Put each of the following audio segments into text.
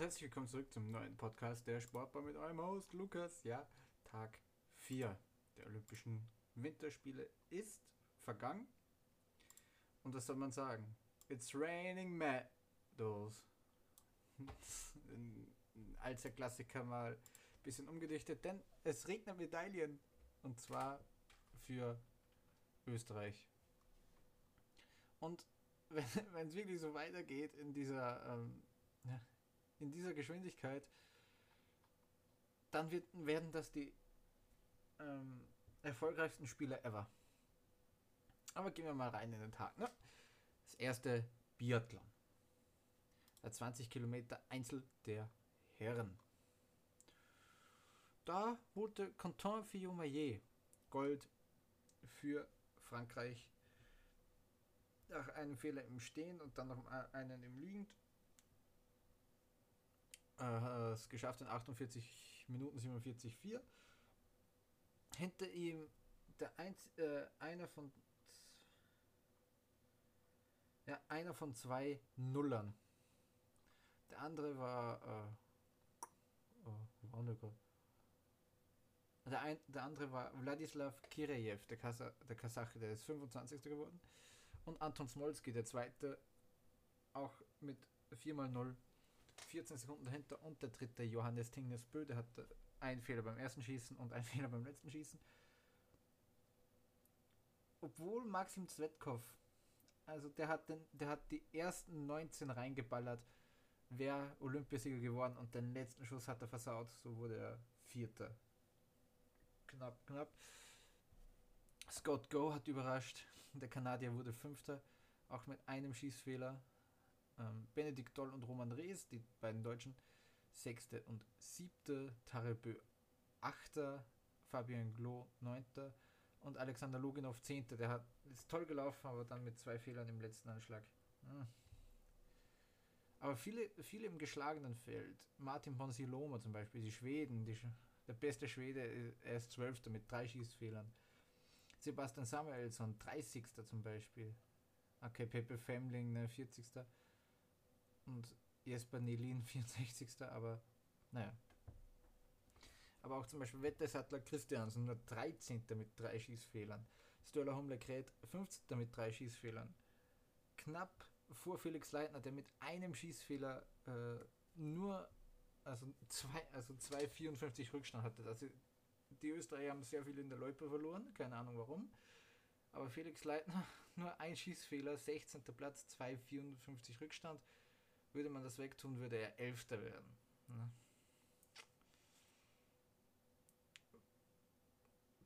und herzlich willkommen zurück zum neuen Podcast der Sportbar mit eurem Host Lukas. Ja, Tag 4 der Olympischen Winterspiele ist vergangen. Und was soll man sagen? It's raining medals. Als der Klassiker mal ein bisschen umgedichtet, denn es regnet Medaillen. Und zwar für Österreich. Und wenn es wirklich so weitergeht in dieser, ähm, in dieser Geschwindigkeit, dann wird, werden das die ähm, erfolgreichsten Spieler ever. Aber gehen wir mal rein in den Tag. Ne? Das erste Biathlon. Der 20 Kilometer Einzel der Herren. Da holte Quentin Fillon-Maillet Gold für Frankreich nach einem Fehler im Stehen und dann noch einen im Liegend. Äh, es geschafft in 48 Minuten 47,4. Hinter ihm der Einz äh, einer von ja, einer von zwei Nullern. Der andere war äh, oh, der, ein, der andere war Wladislav Kirejew, der, Kasa, der Kasache, der ist 25. geworden. Und Anton Smolski, der zweite, auch mit 4x0, 14 Sekunden dahinter. Und der dritte, Johannes Tingnes Bö, der hatte einen Fehler beim ersten Schießen und einen Fehler beim letzten Schießen. Obwohl Maxim Zvetkov, also der hat, den, der hat die ersten 19 reingeballert, wäre Olympiasieger geworden und den letzten Schuss hat er versaut, so wurde er Vierter knapp, knapp. Scott Go hat überrascht. Der Kanadier wurde Fünfter, auch mit einem Schießfehler. Ähm, Benedikt Doll und Roman Rees, die beiden Deutschen, Sechste und Siebte. Tarebö Achter, Fabian Glo Neunter und Alexander Loginov Zehnter. Der hat ist toll gelaufen, aber dann mit zwei Fehlern im letzten Anschlag. Hm. Aber viele, viele im geschlagenen Feld. Martin Ponsiloma zum Beispiel, die Schweden, die der beste Schwede, er ist Zwölfter mit drei Schießfehlern. Sebastian Samuelsson, 30. zum Beispiel. Okay, Pepe Femling, ne, 40. Und Jesper Nelin, 64. Aber naja. Aber auch zum Beispiel Wettesattler Christiansen, nur 13. mit drei Schießfehlern. Stöller Humle Kret, 15. mit drei Schießfehlern. Knapp vor Felix Leitner, der mit einem Schießfehler äh, nur also zwei, also 2,54 Rückstand hatte. Also die Österreicher haben sehr viel in der Loipe verloren, keine Ahnung warum. Aber Felix Leitner, nur ein Schießfehler, 16. Platz, 2,54 Rückstand. Würde man das wegtun, würde er 11. werden. Ne?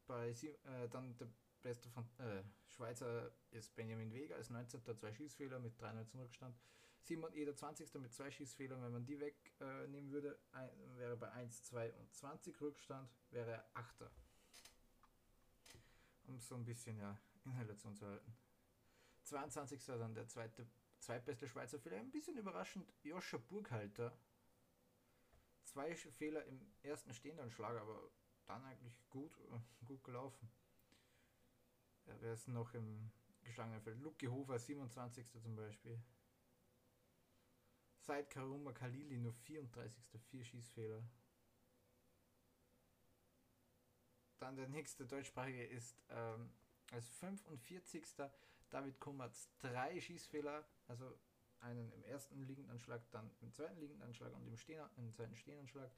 Bei äh, dann der beste von äh, Schweizer ist Benjamin Weger als 19. zwei Schießfehler mit 93 Rückstand. Simon Eder 20. mit zwei Schießfehlern, wenn man die wegnehmen äh, würde, ein, wäre bei 1, 2 und 20 Rückstand, wäre er 8. Um so ein bisschen ja, in Relation zu halten. 22. dann der zweite, zweitbeste Schweizer Fehler, ein bisschen überraschend, Joscha Burghalter. Zwei Fehler im ersten stehenden Schlag, aber dann eigentlich gut, äh, gut gelaufen. Ja, wer ist noch im geschlagenen Feld? Luki Hofer, 27. zum Beispiel. Seit Karuma Kalili nur 34. vier Schießfehler. Dann der nächste deutschsprachige ist ähm, als 45. David Kummerz drei Schießfehler, also einen im ersten Liegendanschlag, dann im zweiten Liegendanschlag und im, Stehen, im zweiten Stehenanschlag.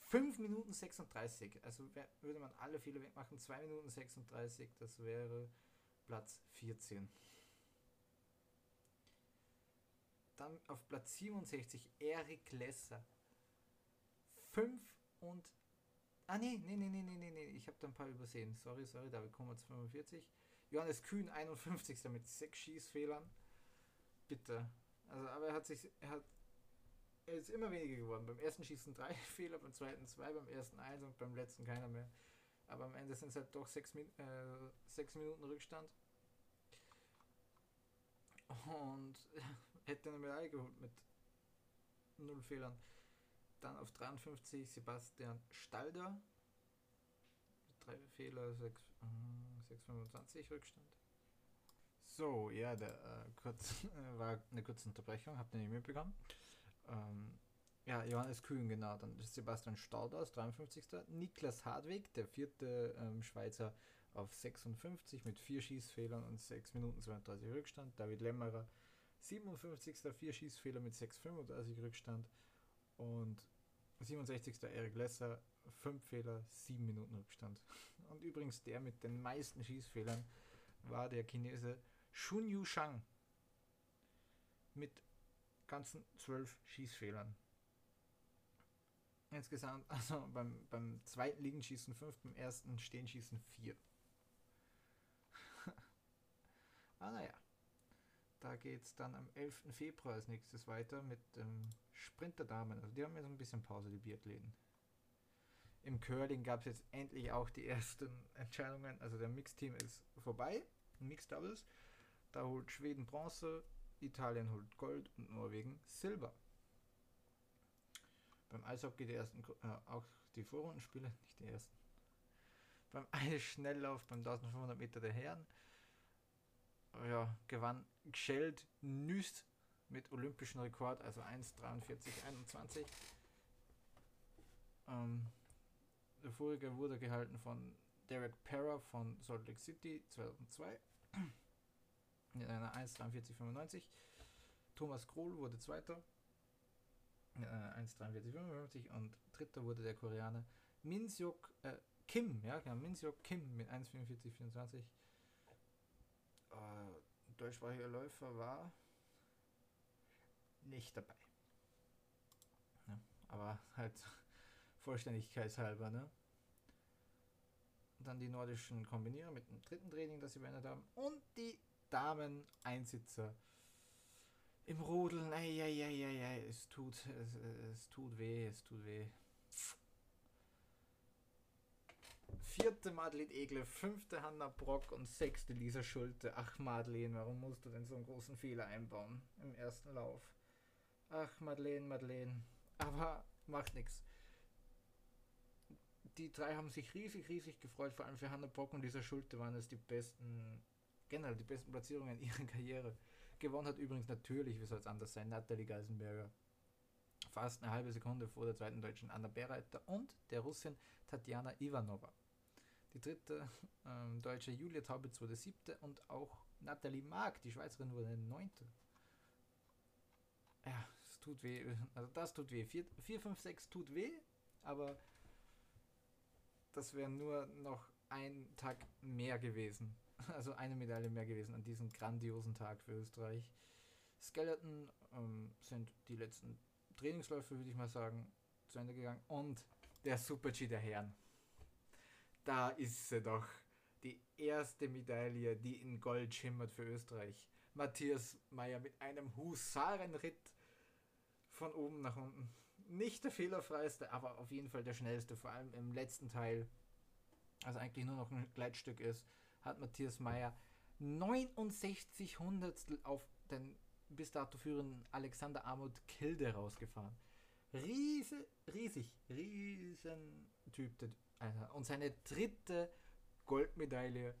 5 Minuten 36, also würde man alle Fehler wegmachen, 2 Minuten 36, das wäre Platz 14. Dann auf Platz 67 Erik Lesser. 5 und. Ah, nee, nee, nee, nee, nee, nee. Ich habe da ein paar übersehen. Sorry, sorry, da bekommen wir 45. Johannes Kühn, 51. mit 6 Schießfehlern. Bitte. Also, aber er hat sich. Er hat. Er ist immer weniger geworden. Beim ersten Schießen 3 Fehler, beim zweiten 2, beim ersten 1 und beim letzten keiner mehr. Aber am Ende sind es halt doch 6 äh, Minuten Rückstand. Und hätte eine Medaille geholt mit null Fehlern. Dann auf 53 Sebastian Stalder. Mit drei Fehler, 6, äh, 6,25 Rückstand. So, ja, der, äh, kurz, äh, war eine kurze Unterbrechung, habt ihr nicht mitbekommen. Ähm, Ja, Johannes Kühn, genau. Dann Sebastian Staudaus, 53. Niklas Hartwig, der vierte ähm, Schweizer auf 56 mit vier Schießfehlern und 6 Minuten 32 Rückstand. David Lämmerer, 57. vier Schießfehler mit 6,35 Rückstand. Und 67. Erik Lesser, 5 Fehler, 7 Minuten Rückstand. Und übrigens der mit den meisten Schießfehlern war der Chinese Shun Yu Shang mit ganzen 12 Schießfehlern. Insgesamt, also beim, beim zweiten Liegenschießen 5, beim ersten Stehenschießen 4. ah naja. Da geht es dann am 11. Februar als nächstes weiter mit dem Sprinterdamen. Also die haben jetzt ein bisschen Pause, die Biathleten. Im Curling gab es jetzt endlich auch die ersten Entscheidungen. Also der Mixteam ist vorbei, Mixed Doubles. Da holt Schweden Bronze, Italien holt Gold und Norwegen Silber. Beim Eishockey die ersten, äh, auch die Vorrundenspiele, nicht die ersten. Beim Eisschnelllauf beim 1500 Meter der Herren ja, gewann Gscheld Nüst mit olympischen Rekord, also 1,43,21. Ähm, der vorige wurde gehalten von Derek Perra von Salt Lake City 2002 in einer 1,43,95. Thomas Krohl wurde Zweiter in einer 1,43,55 und Dritter wurde der Koreaner Minseok äh, Kim, ja, genau, Minseok Kim mit 1,44,24. Äh, deutschsprachiger Läufer war nicht dabei. Ja, aber halt vollständigkeitshalber, ne? Dann die nordischen Kombinierer mit dem dritten Training, das sie beendet haben. Und die Damen-Einsitzer im Rodeln. Eieieiei, es tut, es, es tut weh, es tut weh. Vierte Madeleine Egle, fünfte Hanna Brock und sechste Lisa Schulte. Ach Madeleine, warum musst du denn so einen großen Fehler einbauen im ersten Lauf? Ach Madeleine, Madeleine. Aber macht nichts. Die drei haben sich riesig, riesig gefreut, vor allem für Hanna Brock und Lisa Schulte waren es die besten, generell die besten Platzierungen in ihrer Karriere. Gewonnen hat übrigens natürlich, wie soll es anders sein, Natalie Geisenberger. Fast eine halbe Sekunde vor der zweiten Deutschen Anna Bereiter und der Russin Tatjana Ivanova. Die dritte ähm, Deutsche Julia Taubitz wurde siebte und auch Nathalie Mark, die Schweizerin, wurde neunte. Ja, es tut weh. Also das tut weh. 4, 5, 6 tut weh, aber das wäre nur noch ein Tag mehr gewesen. Also eine Medaille mehr gewesen an diesem grandiosen Tag für Österreich. Skeleton ähm, sind die letzten Trainingsläufe, würde ich mal sagen, zu Ende gegangen. Und der Super-G der Herren da ist sie doch. Die erste Medaille, die in Gold schimmert für Österreich. Matthias Meyer mit einem Husarenritt von oben nach unten. Nicht der fehlerfreiste, aber auf jeden Fall der schnellste, vor allem im letzten Teil, also eigentlich nur noch ein Gleitstück ist, hat Matthias Meyer 69 Hundertstel auf den bis dato führenden Alexander Armut Kilde rausgefahren. Riese, riesig, riesen Typ, Alter. Und seine dritte Goldmedaille,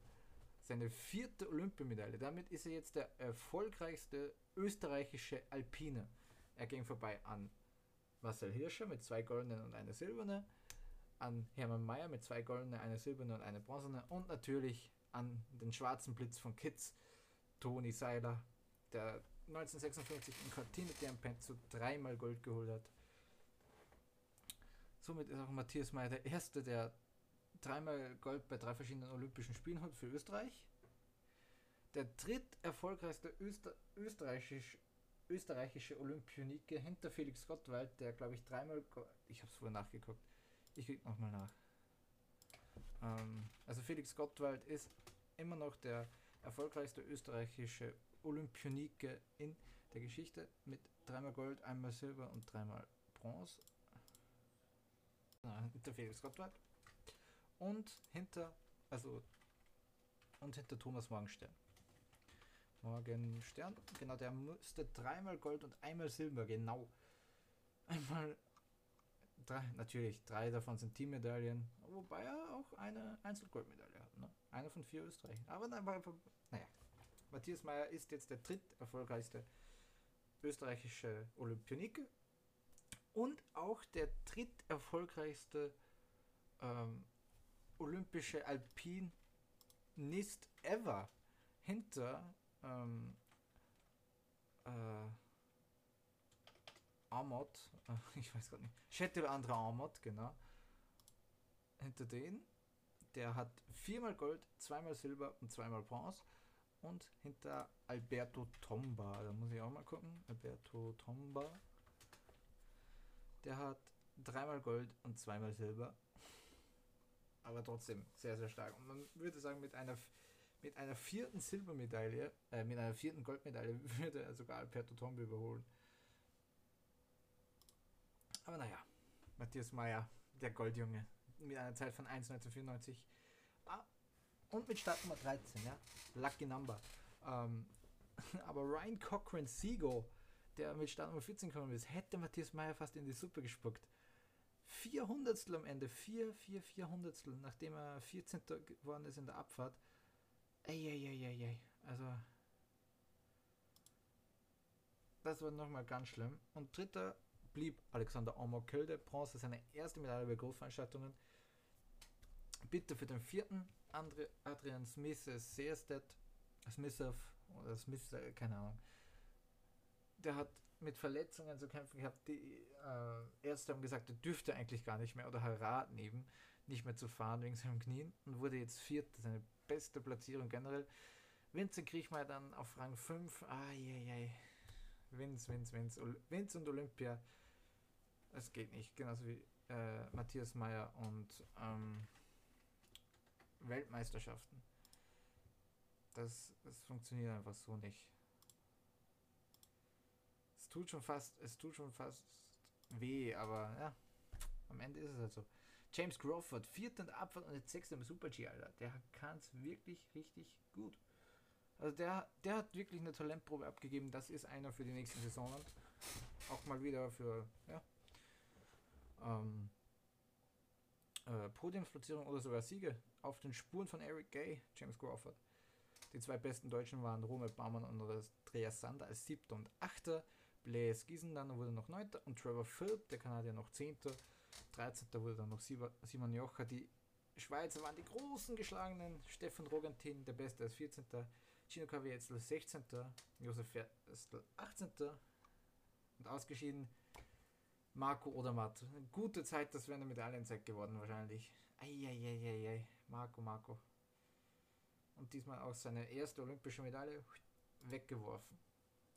seine vierte Olympiamedaille. Damit ist er jetzt der erfolgreichste österreichische Alpine. Er ging vorbei an Marcel Hirscher mit zwei goldenen und einer silberne, an Hermann Mayer mit zwei goldene, eine silberne und eine bronzene und natürlich an den schwarzen Blitz von Kitz, Toni Seiler, der 1956 in Cortina d'Ampezzo dreimal Gold geholt hat. Somit ist auch Matthias Mayer der Erste, der dreimal Gold bei drei verschiedenen Olympischen Spielen hat für Österreich. Der dritt erfolgreichste Öster österreichisch, österreichische Olympionike hinter Felix Gottwald, der glaube ich dreimal, ich habe es vorher nachgeguckt, ich krieg nochmal nach. Ähm, Felix Gottwald ist immer noch der erfolgreichste österreichische Olympionike in der Geschichte mit dreimal Gold, einmal Silber und dreimal Bronze hinter Felix Gottwald. Und hinter, also, und hinter Thomas Morgenstern. Morgenstern, genau, der müsste dreimal Gold und einmal Silber, genau. Einmal, drei, natürlich, drei davon sind Teammedaillen, wobei er auch eine Einzelgoldmedaille hat, ne? Eine von vier Österreichern. Aber naja. Matthias Meyer ist jetzt der dritt erfolgreichste österreichische Olympionike und auch der dritterfolgreichste ähm, olympische Alpinist ever hinter ähm, äh, Amot, äh, ich weiß gar nicht, Shetil Andra Amot, genau. Hinter den, der hat viermal Gold, zweimal Silber und zweimal Bronze. Und hinter Alberto Tomba, da muss ich auch mal gucken. Alberto Tomba, der hat dreimal Gold und zweimal Silber. Aber trotzdem sehr, sehr stark. Und man würde sagen, mit einer, mit einer vierten Silbermedaille, äh, mit einer vierten Goldmedaille würde er sogar Alberto Tomba überholen. Aber naja, Matthias Meyer, der Goldjunge, mit einer Zeit von 1,1994. Ah, und mit Startnummer 13, ja. Lucky Number. Ähm, aber Ryan Cochran Sigo, der mit Startnummer 14 gekommen ist, hätte Matthias Meyer fast in die Suppe gespuckt. 400 am Ende, 4, 4, 400 nachdem er 14. geworden ist in der Abfahrt. Eieieiei. Also, das war nochmal ganz schlimm. Und dritter blieb Alexander Omokilde, Bronze, seine erste Medaille bei Großveranstaltungen. Bitte für den vierten Andre, Adrian Smith Seerstedt, Smithov oder Smith, äh, keine Ahnung. Der hat mit Verletzungen zu kämpfen gehabt. Die äh, Ärzte haben gesagt, er dürfte eigentlich gar nicht mehr oder Harat neben nicht mehr zu fahren wegen seinem Knien und wurde jetzt Vierter, seine beste Platzierung generell. Vincent Kriechmeier dann auf Rang 5. Eieiei. Vince, Vince, Vince. Vince und Olympia. Es geht nicht. Genauso wie äh, Matthias Meyer und ähm, Weltmeisterschaften. Das, das funktioniert einfach so nicht. Es tut schon fast, es tut schon fast weh, aber ja, am Ende ist es halt so. James Crawford, vierter in Abfahrt und jetzt sechster im Super G, Alter. Der kann es wirklich richtig gut. Also der, der hat wirklich eine Talentprobe abgegeben. Das ist einer für die nächsten Saisonen. Auch mal wieder für, ja, ähm, äh, Podiumsplatzierung oder sogar Siege auf den Spuren von Eric Gay, James Crawford. Die zwei besten Deutschen waren Robert Baumann und Andreas Sander als siebter und achter. Blaise Giesen dann wurde noch neunter und Trevor Philp, der Kanadier, noch zehnter. 13. wurde dann noch Simon Jocha. Die Schweizer waren die großen geschlagenen. Stefan Rogantin, der Beste, als 14. Gino Caviezel, 16. Josef Ferstl, 18. Und ausgeschieden Marco Odermatt. Gute Zeit, das wäre eine Medaillenzeit geworden wahrscheinlich. Eieieiei, Marco, Marco. Und diesmal auch seine erste olympische Medaille weggeworfen.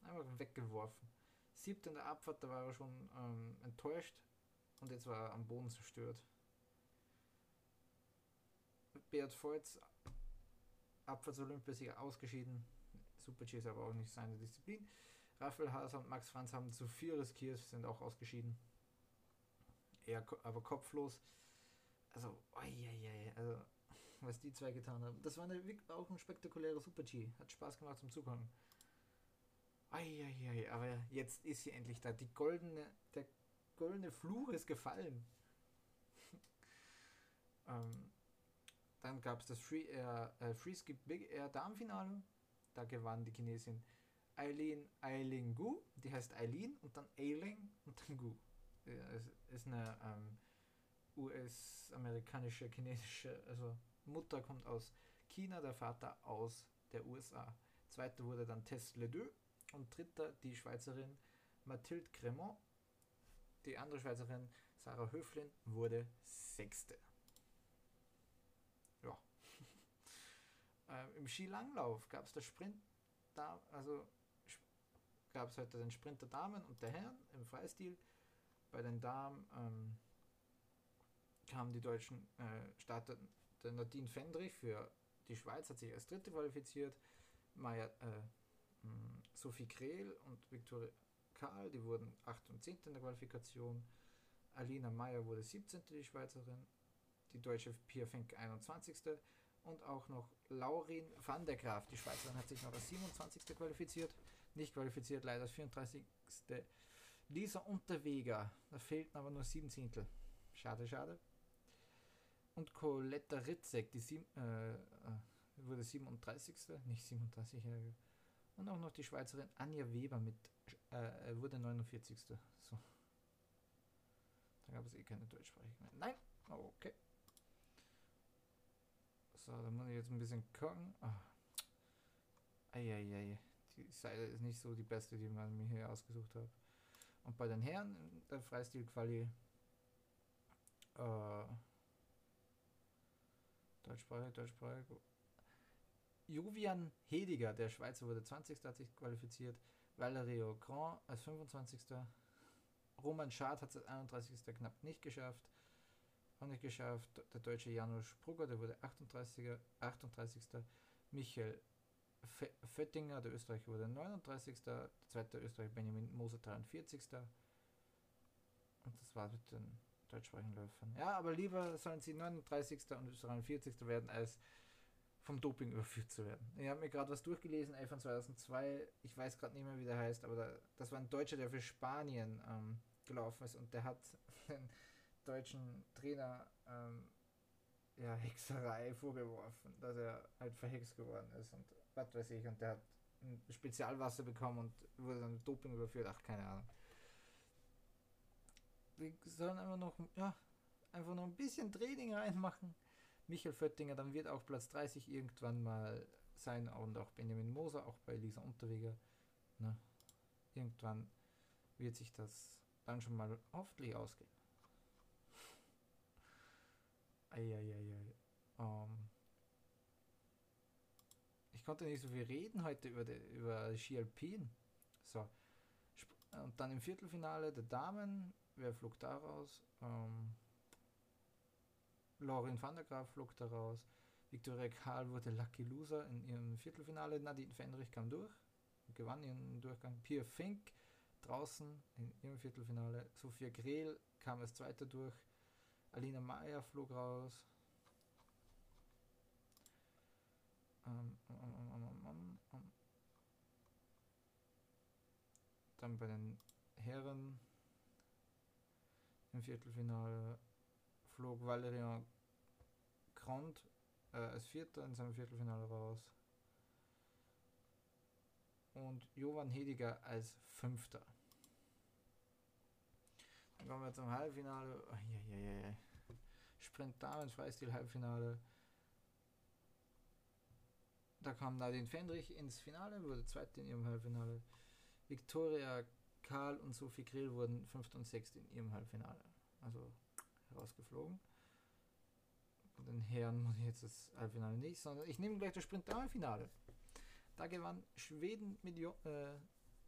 Einfach weggeworfen. Siebter in der Abfahrt, da war er schon ähm, enttäuscht und jetzt war er am Boden zerstört. Beat Voits, Abfahrts-Olympiasieger ausgeschieden. Super-G ist aber auch nicht seine Disziplin. Raphael Haser und Max Franz haben zu viel riskiert, sind auch ausgeschieden. Er aber kopflos. Also, oi, also was die zwei getan haben. Das war eine, auch ein spektakulärer Super-G. Hat Spaß gemacht zum Zugucken. Eieiei, aber jetzt ist sie endlich da. Die goldene, der goldene Fluch ist gefallen. ähm, dann gab es das Free Air, äh, Freeski Big Air Darmfinale. Da gewann die Chinesin Eileen Eiling Gu. Die heißt Eileen und dann Eiling und dann Gu. Es ist eine ähm, US-amerikanische, chinesische, also Mutter kommt aus China, der Vater aus der USA. Zweiter wurde dann Tess Ledoux und dritter die Schweizerin Mathilde Cremont. Die andere Schweizerin Sarah Höflin wurde sechste. Ja. ähm, Im Skilanglauf gab es das Sprint, da, also gab es heute den Sprint der Damen und der Herren im Freistil. Bei den Damen ähm, kamen die Deutschen, äh, starteten der Nadine Fendrich für die Schweiz hat sich als Dritte qualifiziert. Maya, äh, hm, Sophie Krehl und Viktoria Karl, die wurden 8 und 10. in der Qualifikation. Alina Meyer wurde 17. die Schweizerin. Die deutsche Pia Fink 21. Und auch noch Laurin van der Graaf, die Schweizerin, hat sich noch als 27. qualifiziert. Nicht qualifiziert, leider als 34. Lisa Unterweger, da fehlten aber nur 7 Zehntel. Schade, schade und Coletta Ritzek, die sieb, äh, äh wurde 37. nicht 37. Und auch noch die Schweizerin Anja Weber mit äh, wurde 49. So. aber es ist eh keine deutschsprachige mehr. Nein! Okay. So, da muss ich jetzt ein bisschen gucken. Oh. Eieiei. Die Seite ist nicht so die beste, die man mir hier ausgesucht hat. Und bei den Herren, der Freistil-Quali, äh, Deutschsprache, Deutschsprache. Jovian Hediger, der Schweizer, wurde 20. hat sich qualifiziert. Valerio Grand als 25. Roman Schad hat es als 31. knapp nicht geschafft. Auch nicht geschafft. Der deutsche Janusz Brugger, der wurde 38. 38. Michael Föttinger, der Österreicher, wurde 39. Der zweite Österreicher Benjamin Moser 43. Und das war mit den deutschsprachigen Läufern. Ja, aber lieber sollen sie 39. und Österreich 40. werden, als vom Doping überführt zu werden. Ich habe mir gerade was durchgelesen, ey, von 2002, ich weiß gerade nicht mehr, wie der heißt, aber da, das war ein Deutscher, der für Spanien ähm, gelaufen ist und der hat den deutschen Trainer ähm, ja, Hexerei vorgeworfen, dass er halt verhext geworden ist und was weiß ich, und der hat ein Spezialwasser bekommen und wurde dann mit Doping überführt, ach, keine Ahnung. Die sollen einfach noch, ja, einfach noch ein bisschen Training reinmachen. Michael Föttinger, dann wird auch Platz 30 irgendwann mal sein und auch Benjamin Moser, auch bei Lisa Unterweger. Ne? Irgendwann wird sich das dann schon mal hoffentlich ausgehen. Eieiei. Ich konnte nicht so viel reden heute über, die, über Ski Alpin. So. Und dann im Viertelfinale der Damen. Wer flog da raus? Um, Lauren van der Graaf flog da raus. Victoria Karl wurde Lucky Loser in ihrem Viertelfinale. Nadine Fendrich kam durch, gewann ihren Durchgang. Pia Fink draußen in ihrem Viertelfinale. Sophia Grehl kam als Zweiter durch. Alina Meyer flog raus. Ähm, ähm, ähm, Dann bei den Herren im Viertelfinale flog Valerian Grand äh, als Vierter in seinem Viertelfinale raus. Und Jovan Hediger als Fünfter. Dann kommen wir zum Halbfinale. Oh, yeah, yeah, yeah. Sprint Damen Freistil Halbfinale. Da kam Nadine Fendrich ins Finale, wurde Zweite in ihrem Halbfinale. Victoria Karl und Sophie Grill wurden Fünfte und Sechste in ihrem Halbfinale. Also rausgeflogen. Von den Herren muss ich jetzt das Halbfinale nicht, sondern ich nehme gleich das Sprint Finale. Da gewann Schweden mit, jo äh,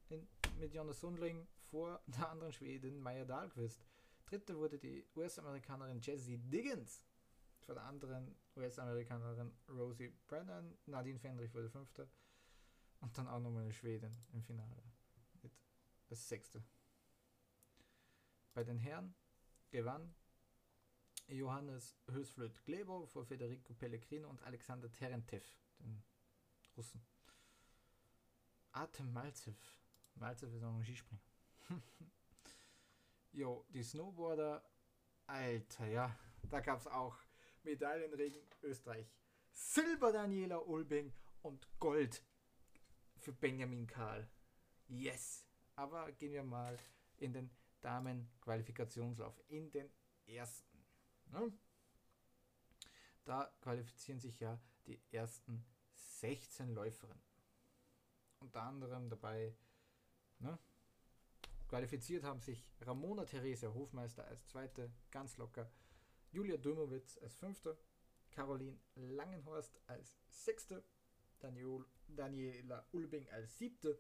in, mit Jonas Sundling vor der anderen Schwedin Maya Dahlqvist. Dritte wurde die US-Amerikanerin Jessie Diggins. Vor der anderen US-Amerikanerin Rosie Brennan. Nadine Fendrich wurde Fünfte. Und dann auch nochmal eine Schwedin im Finale. Als Sechste. Bei den Herren gewann Johannes Hösflöt Glebo vor Federico Pellegrino und Alexander Terentev, den Russen. Artem Malzev. Malzev ist auch ein Skispringer. jo, die Snowboarder, Alter, ja, da gab es auch Medaillenregen Österreich. Silber Daniela Ulbing und Gold für Benjamin Karl. Yes! Aber gehen wir mal in den Damen-Qualifikationslauf, in den ersten. Ne? Da qualifizieren sich ja die ersten 16 Läuferinnen. Unter anderem dabei ne? qualifiziert haben sich Ramona Theresia Hofmeister als zweite, ganz locker, Julia Dümowitz als fünfte, Caroline Langenhorst als sechste, Daniel, Daniela Ulbing als siebte,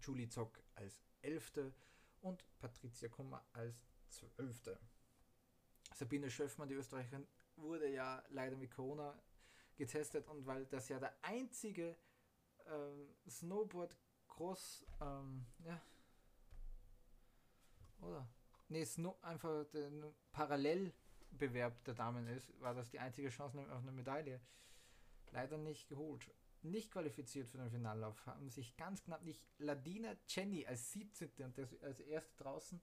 Julie Zock als elfte und Patricia Kummer als zwölfte. Sabine Schöffmann, die Österreicherin, wurde ja leider mit Corona getestet und weil das ja der einzige ähm, Snowboard Cross, ähm, ja, oder? Nee, Snow, einfach der Parallelbewerb der Damen ist, war das die einzige Chance auf eine Medaille. Leider nicht geholt. Nicht qualifiziert für den Finallauf haben sich ganz knapp nicht Ladina Jenny als 17. und als erste draußen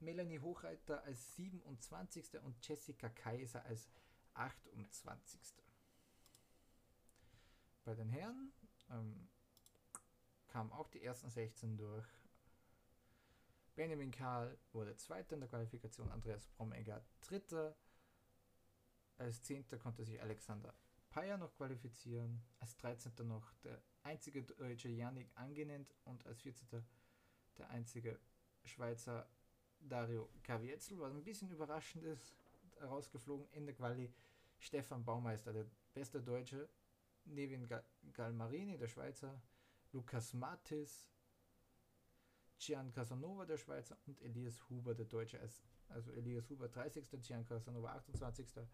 Melanie Hochreiter als 27. und Jessica Kaiser als 28. Bei den Herren ähm, kamen auch die ersten 16 durch. Benjamin Karl wurde Zweiter in der Qualifikation, Andreas Bromegger Dritter. Als Zehnter konnte sich Alexander Payer noch qualifizieren. Als 13. noch der einzige deutsche Yannick Angenent und als 14. der einzige Schweizer Dario Kavietzel, was ein bisschen überraschend ist, rausgeflogen in der Quali. Stefan Baumeister, der beste Deutsche, Nevin Galmarini, der Schweizer, Lukas Matis, Gian Casanova, der Schweizer und Elias Huber, der Deutsche. Also Elias Huber 30., Gian Casanova 28.,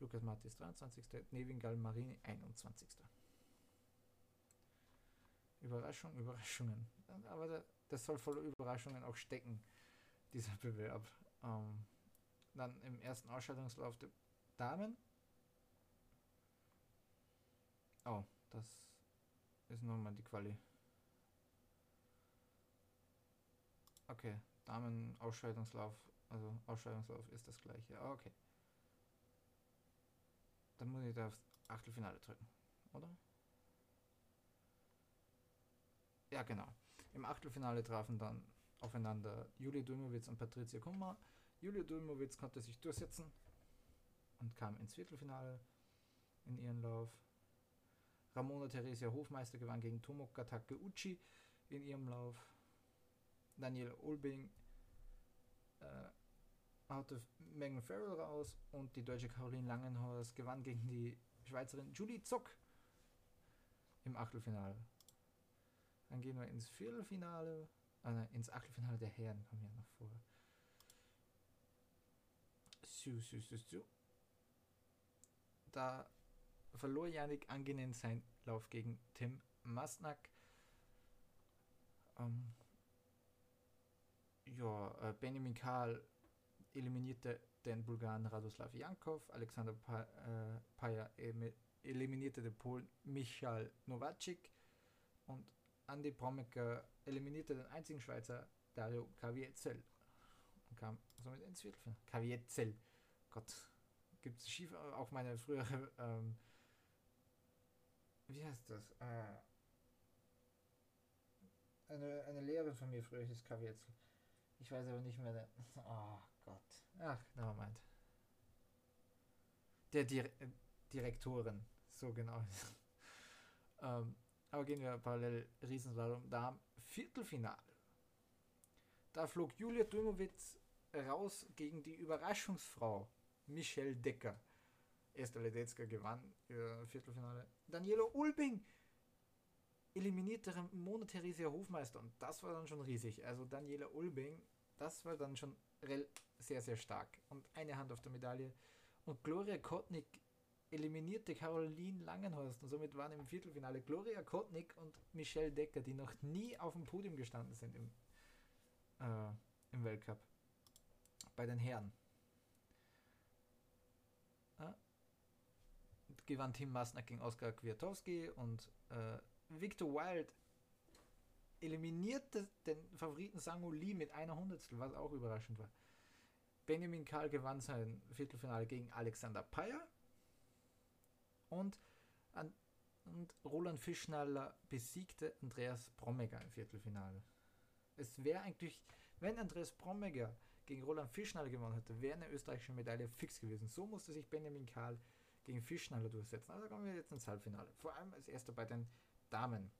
Lukas Matis 23., Nevin Galmarini 21. Überraschung, Überraschungen. Aber das soll voller Überraschungen auch stecken, dieser Bewerb. Ähm, dann im ersten Ausscheidungslauf der Damen. Oh, das ist nochmal die Quali. Okay, Damen-Ausscheidungslauf, also Ausscheidungslauf ist das gleiche. Ah, okay. Dann muss ich da aufs Achtelfinale drücken, oder? Ja, genau. Im Achtelfinale trafen dann aufeinander Juli Dulmowitz und Patricia Kummer. Julia Dulmowitz konnte sich durchsetzen und kam ins Viertelfinale in ihren Lauf. Ramona Theresia Hofmeister gewann gegen Tomoka Takeuchi in ihrem Lauf. Daniel Olbing äh, haute Megan Farrell raus und die deutsche Caroline Langenhorst gewann gegen die Schweizerin Julie Zock im Achtelfinale. Dann gehen wir ins Viertelfinale, äh, ins Achtelfinale der Herren kommen wir noch vor. Su, su, su, su. Da verlor Janik angenehm sein Lauf gegen Tim Masnak. Ähm, ja, äh, Benjamin Karl eliminierte den Bulgaren Radoslav Jankov, Alexander pa äh, Paja eliminierte den Polen Michal Nowacik und Andy Promecker eliminierte den einzigen Schweizer Dario Kavietzel und kam somit ins Viertelfinale. Kavietzel. Gott, gibt es schief auch meine frühere ähm, wie heißt das? Äh, eine, eine Lehrerin von mir früher hieß Kavietzel. Ich weiß aber nicht mehr. Oh Gott. Ach, nevermind. Der Dir Direktorin. So genau. ähm, aber gehen wir parallel Riesenslalom. Da Viertelfinale. Da flog Julia Dümowitz raus gegen die Überraschungsfrau Michelle Decker. Esther Ledetzka gewann ihr Viertelfinale. Daniela Ulbing eliminierte Mona Theresia Hofmeister und das war dann schon riesig. Also Daniela Ulbing, das war dann schon sehr, sehr stark. Und eine Hand auf der Medaille. Und Gloria Kotnik eliminierte Caroline Langenhorst und somit waren im Viertelfinale Gloria Kotnik und Michelle Decker, die noch nie auf dem Podium gestanden sind im, äh, im Weltcup. Bei den Herren. gewann Tim Masner gegen Oskar Kwiatowski und äh, Victor Wild eliminierte den Favoriten Sango Lee mit einer Hundertstel, was auch überraschend war. Benjamin Karl gewann sein Viertelfinale gegen Alexander Payer und, und Roland Fischnaller besiegte Andreas Brommeger im Viertelfinale. Es wäre eigentlich, wenn Andreas Brommeger gegen Roland Fischnaller gewonnen hätte, wäre eine österreichische Medaille fix gewesen. So musste sich Benjamin Karl gegen Fischschneider durchsetzen. Also kommen wir jetzt ins Halbfinale. Vor allem als erster bei den Damen.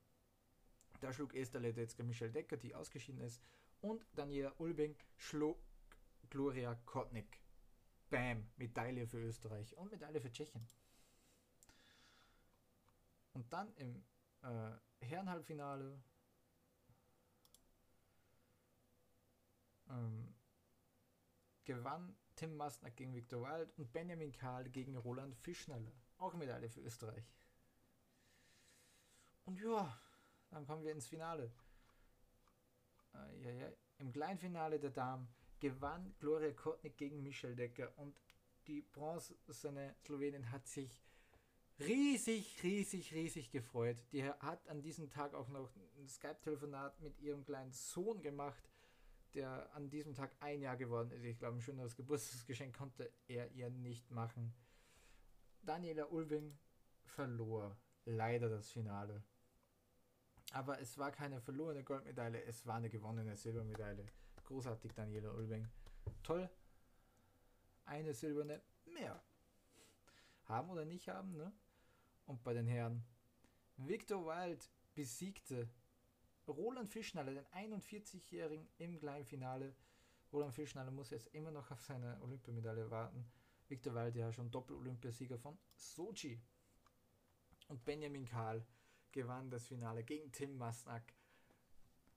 Da schlug Esther Ledetzka Michelle Decker, die ausgeschieden ist, und Daniela Ulbing schlug Gloria Kotnik. Bam, Medaille für Österreich und Medaille für Tschechien. Und dann im äh, Herrenhalbfinale ähm, gewann Tim Mastner gegen Victor Wild und Benjamin Karl gegen Roland Fischneller. Auch Medaille für Österreich. Und ja, dann kommen wir ins Finale. Äh, ja, ja. Im Kleinfinale der Damen gewann Gloria Kotnik gegen Michel Decker und die bronzene Slowenin hat sich riesig, riesig, riesig gefreut. Die hat an diesem Tag auch noch ein Skype-Telefonat mit ihrem kleinen Sohn gemacht der an diesem Tag ein Jahr geworden ist. Ich glaube, ein schöneres Geburtstagsgeschenk konnte er ihr nicht machen. Daniela Ulving verlor leider das Finale. Aber es war keine verlorene Goldmedaille, es war eine gewonnene Silbermedaille. großartig, Daniela Ulbeng. Toll. Eine silberne mehr. Haben oder nicht haben, ne? Und bei den Herren. Victor Wild besiegte Roland Fischnaller, den 41-Jährigen im kleinen Finale. Roland Fischnaller muss jetzt immer noch auf seine Olympiamedaille warten. Victor Wild ja schon Doppel-Olympiasieger von Sochi. Und Benjamin Kahl gewann das Finale gegen Tim Masnak.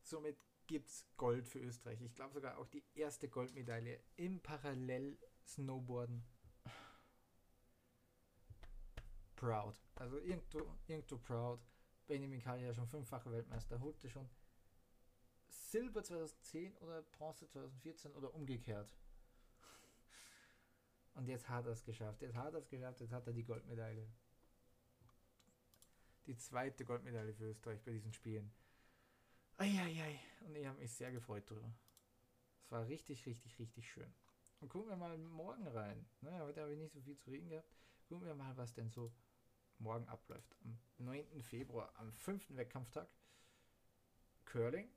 Somit gibt es Gold für Österreich. Ich glaube sogar auch die erste Goldmedaille im Parallel-Snowboarden. Proud. Also irgendwo, irgendwo proud. Benjamin Kahl ja schon fünffacher Weltmeister, holte schon Silber 2010 oder Bronze 2014 oder umgekehrt. Und jetzt hat er es geschafft. Jetzt hat er es geschafft. Jetzt hat er die Goldmedaille. Die zweite Goldmedaille für Österreich bei diesen Spielen. Eieiei. Und ich habe mich sehr gefreut darüber. Es war richtig, richtig, richtig schön. Und gucken wir mal morgen rein. Ne, heute habe ich nicht so viel zu reden gehabt. Gucken wir mal, was denn so morgen abläuft. Am 9. Februar, am 5. Wettkampftag. Curling.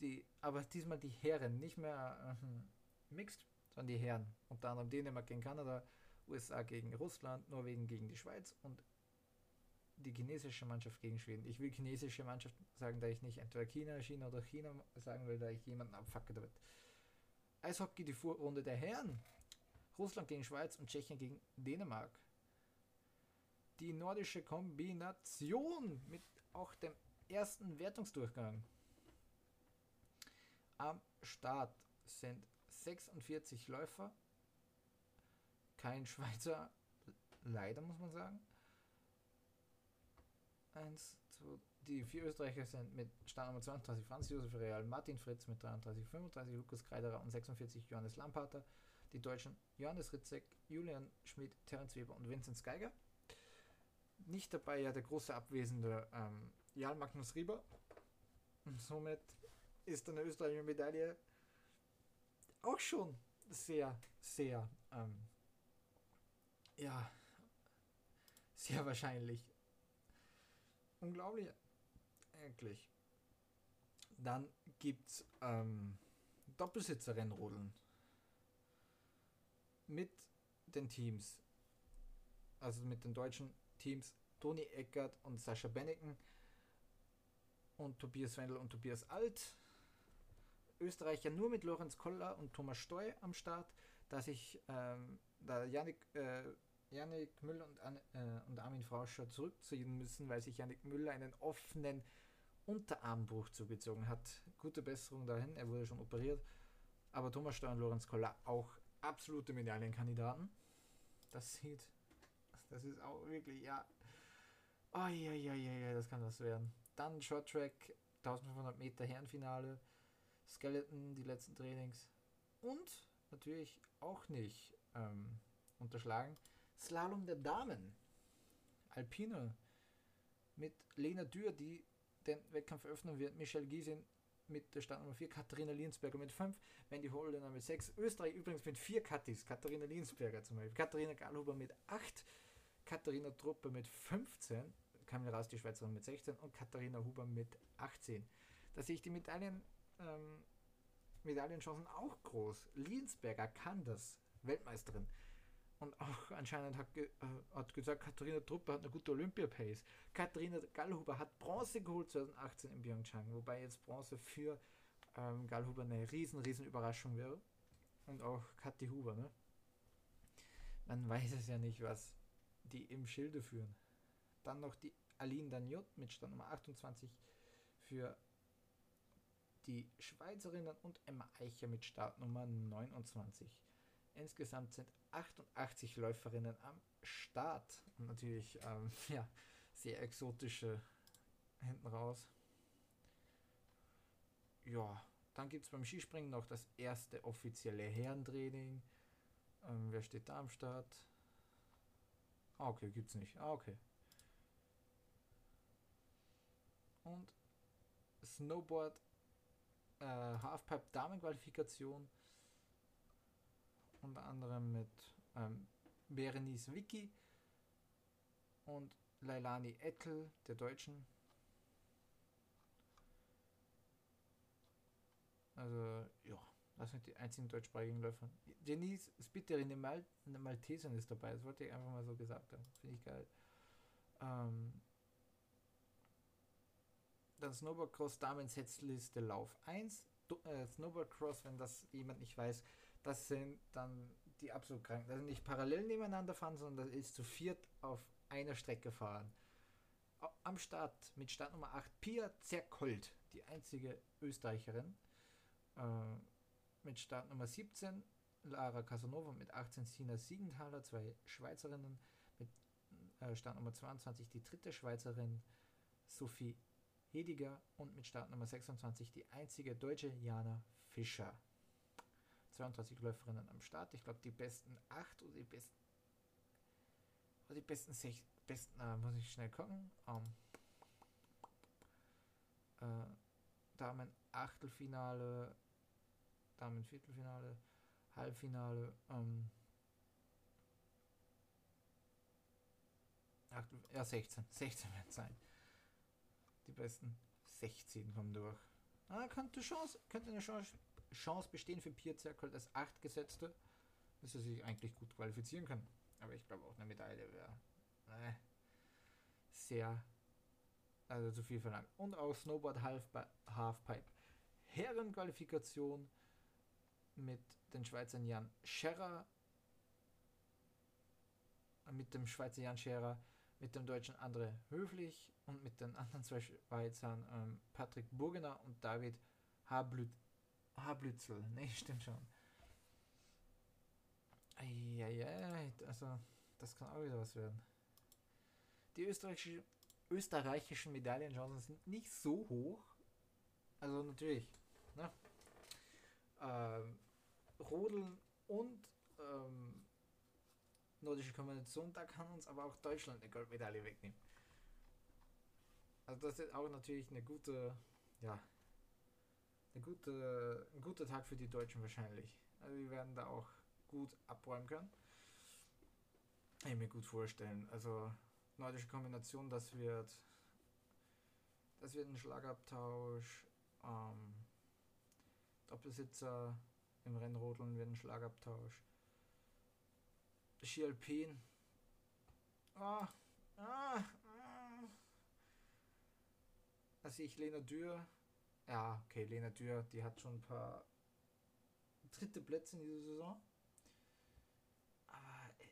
Die, aber diesmal die Herren, nicht mehr äh, Mixed, sondern die Herren. Unter anderem Dänemark gegen Kanada, USA gegen Russland, Norwegen gegen die Schweiz und die chinesische Mannschaft gegen Schweden. Ich will chinesische Mannschaft sagen, da ich nicht entweder China, China oder China sagen will, da ich jemanden abfacke damit. Eishockey die Vorrunde der Herren. Russland gegen Schweiz und Tschechien gegen Dänemark. Die nordische Kombination mit auch dem ersten Wertungsdurchgang. Am Start sind 46 Läufer. Kein Schweizer, leider muss man sagen. Eins, zwei, die vier Österreicher sind mit Startnummer 32 Franz Josef Real, Martin Fritz mit 33, 35 Lukas Kreiderer und 46 Johannes Lampater. Die Deutschen Johannes Ritzek, Julian Schmidt, Terence Weber und Vincent Geiger. Nicht dabei ja der große abwesende ähm, Jan Magnus Rieber. Und somit ist eine österreichische Medaille auch schon sehr, sehr, ähm, ja, sehr wahrscheinlich. Unglaublich, eigentlich. Dann gibt es ähm, Doppelsitzer-Rennrodeln mit den Teams, also mit den deutschen Teams Toni Eckert und Sascha Benneken und Tobias Wendel und Tobias Alt. Österreicher nur mit Lorenz Koller und Thomas Steu am Start, da sich ähm, da Janik, äh, Janik Müller und, äh, und Armin Frauscher zurückziehen müssen, weil sich Janik Müller einen offenen Unterarmbruch zugezogen hat. Gute Besserung dahin, er wurde schon operiert. Aber Thomas Steu und Lorenz Koller auch absolute Medaillenkandidaten. Das sieht, das ist auch wirklich, ja. Oh, ja, ja, ja, ja, das kann was werden. Dann Short Track, 1500 Meter Herrenfinale. Skeleton, die letzten Trainings. Und natürlich auch nicht ähm, unterschlagen. Slalom der Damen. Alpine mit Lena Dürr, die den Wettkampf öffnen wird. Michelle Giesin mit der Startnummer 4, Katharina Liensberger mit 5, Wendy Holdener mit 6, Österreich übrigens mit 4 Kattis, Katharina Liensberger zum Beispiel, Katharina Gallhuber mit 8, Katharina Truppe mit 15, Kamil Raus, die Schweizerin mit 16 und Katharina Huber mit 18. Da sehe ich die Medaillen, ähm, Medaillenchancen auch groß. Liensberger kann das, Weltmeisterin. Und auch anscheinend hat, ge äh, hat gesagt, Katharina Truppe hat eine gute Olympia-Pace. Katharina Gallhuber hat Bronze geholt 2018 in Pyeongchang, wobei jetzt Bronze für ähm, Gallhuber eine riesen, riesen Überraschung wäre. Und auch Kathi Huber, ne? Man weiß es ja nicht, was die im Schilde führen. Dann noch die Aline Daniot mit Stand Nummer 28 für die Schweizerinnen und Emma Eicher mit Startnummer 29. Insgesamt sind 88 Läuferinnen am Start. Und natürlich ähm, ja, sehr exotische hinten raus. Ja, dann gibt es beim Skispringen noch das erste offizielle Herrentraining. Ähm, wer steht da am Start? Ah, okay, gibt's nicht. Ah, okay. Und Snowboard äh, Halfpipe Damenqualifikation unter anderem mit ähm, Berenice Vicky und Leilani Ettel, der Deutschen. Also, ja, Das sind die einzigen deutschsprachigen Läufer. Denise Spitter in der Mal Maltesin ist dabei. Das wollte ich einfach mal so gesagt haben. Finde ich geil. Ähm, dann Snowboardcross Damen Setzliste Lauf 1. Du, äh, Snowboardcross, wenn das jemand nicht weiß, das sind dann die absolut kranken. Sind nicht parallel nebeneinander fahren, sondern das ist zu viert auf einer Strecke fahren. Am Start mit Startnummer 8 Pia Zerkold, die einzige Österreicherin. Äh, mit Startnummer 17 Lara Casanova, mit 18 Sina Siegenthaler, zwei Schweizerinnen. Mit äh, Startnummer 22 die dritte Schweizerin Sophie Hediger und mit Startnummer 26 die einzige deutsche Jana Fischer. 22 Läuferinnen am Start. Ich glaube, die besten 8 oder die besten. Oder die besten 6. Besten, äh, muss ich schnell gucken. Um, ähm, äh, Damen Achtelfinale, Damen Viertelfinale, Halbfinale. Ähm, Achtel, ja, 16. 16 wird sein. Die besten 16 kommen durch. Ah, könnte, Chance, könnte eine Chance Chance bestehen für Pierzerkel als Achtgesetzte, dass er sich eigentlich gut qualifizieren kann. Aber ich glaube auch eine Medaille wäre äh, sehr, also zu viel verlangt. Und auch Snowboard Halfpipe. Herrenqualifikation mit den Schweizern Jan Scherrer, mit dem Schweizer Jan Scherer, mit dem deutschen André Höflich und mit den anderen zwei Schweizern ähm, Patrick Burgener und David Hablüt Haarblitzel. Nee, stimmt schon. Eieiei, also das kann auch wieder was werden. Die österreichische, österreichischen Medaillenchancen sind nicht so hoch. Also natürlich, ne? Ähm, Rodeln und ähm, nordische Kombination, da kann uns aber auch Deutschland eine Goldmedaille wegnehmen. Also das ist auch natürlich eine gute, ja, eine gute, ein guter Tag für die Deutschen wahrscheinlich. Also wir werden da auch gut abräumen können. Ich mir gut vorstellen. Also nordische Kombination, das wird das wird ein Schlagabtausch. Ähm, Doppelsitzer im Rennrodeln wird ein Schlagabtausch. Ski Alpin. Ah, ah, ah. Also ich Lena Dürr ja, okay, Lena Dürr, die hat schon ein paar dritte Plätze in dieser Saison. Aber, äh,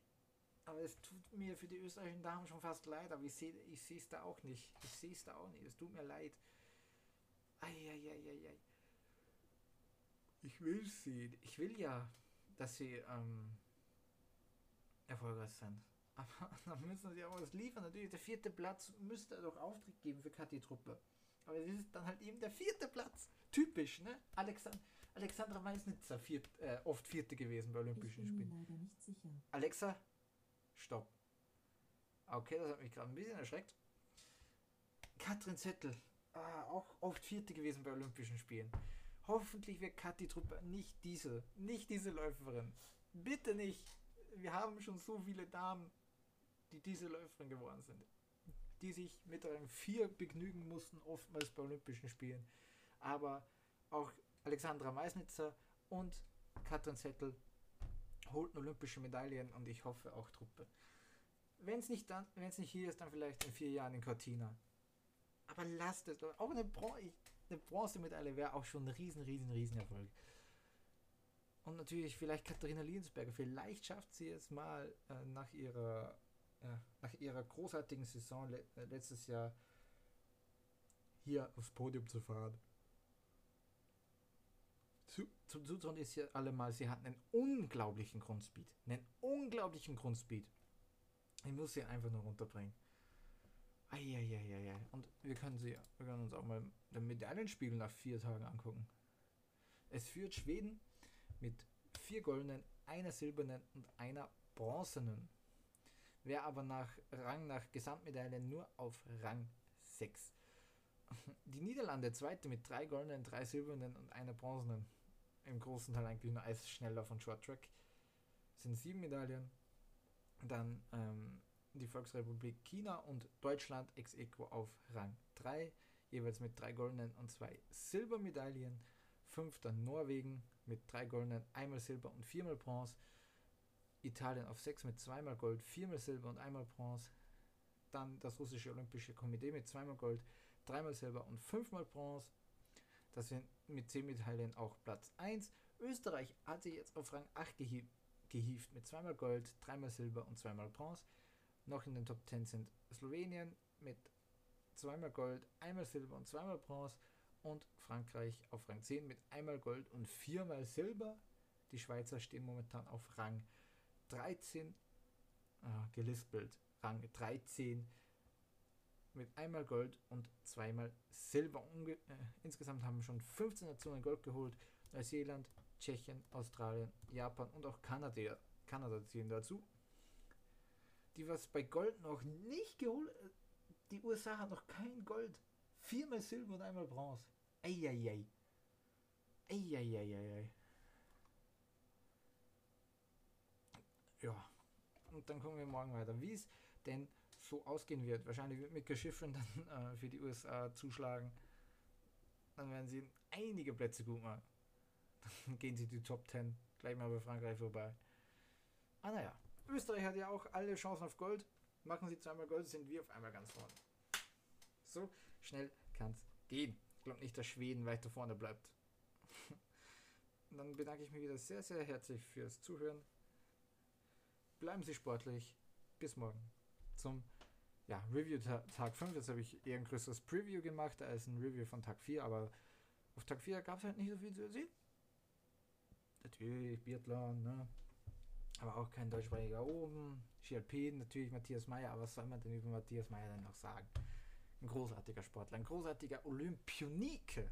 aber es tut mir für die österreichischen Damen schon fast leid, aber ich sehe ich es da auch nicht. Ich sehe es da auch nicht. Es tut mir leid. Eieieiei. Ich will sie. Ich will ja, dass sie ähm, erfolgreich sind. Aber dann müssen sie auch was liefern. Natürlich, der vierte Platz müsste doch Auftritt geben für Kathi Truppe. Aber es ist dann halt eben der vierte Platz. Typisch, ne? Alexand Alexandra Meisnitzer, viert, äh, oft vierte gewesen bei Olympischen ich bin Spielen. Mir leider nicht sicher. Alexa, stopp. Okay, das hat mich gerade ein bisschen erschreckt. Katrin Zettel, ah, auch oft vierte gewesen bei Olympischen Spielen. Hoffentlich wird Kathi Truppe nicht diese, nicht diese Läuferin. Bitte nicht. Wir haben schon so viele Damen, die diese Läuferin geworden sind die sich mit Rang 4 begnügen mussten, oftmals bei Olympischen Spielen. Aber auch Alexandra Meisnitzer und Katrin Zettel holten olympische Medaillen und ich hoffe auch Truppe. Wenn es nicht, nicht hier ist, dann vielleicht in vier Jahren in Cortina. Aber lasst es. Auch eine, Bron eine Bronzemedaille wäre auch schon ein riesen, riesen, riesen Erfolg. Und natürlich vielleicht Katharina Liensberger. Vielleicht schafft sie es mal äh, nach ihrer ja, nach ihrer großartigen Saison le äh, letztes Jahr hier aufs Podium zu fahren. Zu, zum Zutrauen ist ja allemal, sie hat einen unglaublichen Grundspeed. Einen unglaublichen Grundspeed. Ich muss sie einfach nur runterbringen. Eieieiei. Und wir können, sie, wir können uns auch mal den Medaillenspiegel nach vier Tagen angucken. Es führt Schweden mit vier goldenen, einer silbernen und einer bronzenen wäre aber nach Rang nach Gesamtmedaille nur auf Rang 6. Die Niederlande zweite mit drei goldenen, drei silbernen und einer bronzenen. Im großen Teil eigentlich nur Eisschneller von Short Track. Sind sieben Medaillen. Dann ähm, die Volksrepublik China und Deutschland ex equo auf Rang 3, jeweils mit drei goldenen und zwei Silbermedaillen. Fünfter Norwegen mit drei goldenen, einmal Silber und viermal Bronze. Italien auf sechs mit zweimal Gold, viermal Silber und einmal Bronze. Dann das russische Olympische Komitee mit zweimal Gold, dreimal Silber und fünfmal Bronze. Das sind mit 10 Medaillen auch Platz 1. Österreich hat sich jetzt auf Rang 8 gehievt, gehievt mit zweimal Gold, dreimal Silber und zweimal Bronze. Noch in den Top 10 sind Slowenien mit zweimal Gold, einmal Silber und zweimal Bronze und Frankreich auf Rang 10 mit einmal Gold und viermal Silber. Die Schweizer stehen momentan auf Rang 13, äh, gelispelt, Rang 13 mit einmal Gold und zweimal Silber. Unge äh, insgesamt haben schon 15 Nationen Gold geholt. Neuseeland, Tschechien, Australien, Japan und auch Kanada, Kanada ziehen dazu. Die was bei Gold noch nicht geholt, äh, die USA hat noch kein Gold. Viermal Silber und einmal Bronze. Eieiei. Eieiei. Ja. Und dann gucken wir morgen weiter, wie es denn so ausgehen wird. Wahrscheinlich wird Mika Schiffrin dann äh, für die USA zuschlagen. Dann werden sie einige Plätze gut machen. Dann gehen sie die Top 10 gleich mal bei Frankreich vorbei. Ah naja, Österreich hat ja auch alle Chancen auf Gold. Machen sie zweimal Gold, sind wir auf einmal ganz vorne. So schnell kann es gehen. Ich glaube nicht, dass Schweden weiter vorne bleibt. Dann bedanke ich mich wieder sehr, sehr herzlich fürs Zuhören. Bleiben Sie sportlich. Bis morgen zum ja, Review Tag 5. Jetzt habe ich eher ein größeres Preview gemacht als ein Review von Tag 4, aber auf Tag 4 gab es halt nicht so viel zu sehen. Natürlich Biathlon, ne? aber auch kein deutschsprachiger oben. GLP, natürlich Matthias Meyer, aber was soll man denn über Matthias Meyer denn noch sagen? Ein großartiger Sportler, ein großartiger Olympionike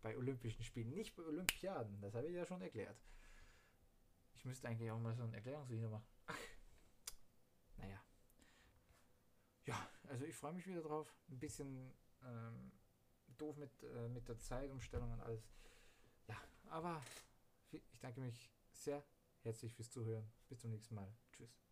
bei Olympischen Spielen, nicht bei Olympiaden, das habe ich ja schon erklärt. Ich müsste eigentlich auch mal so ein Erklärungsvideo machen. Ach, naja. Ja, also ich freue mich wieder drauf. Ein bisschen ähm, doof mit, äh, mit der Zeitumstellung und alles. Ja, aber ich danke mich sehr herzlich fürs Zuhören. Bis zum nächsten Mal. Tschüss.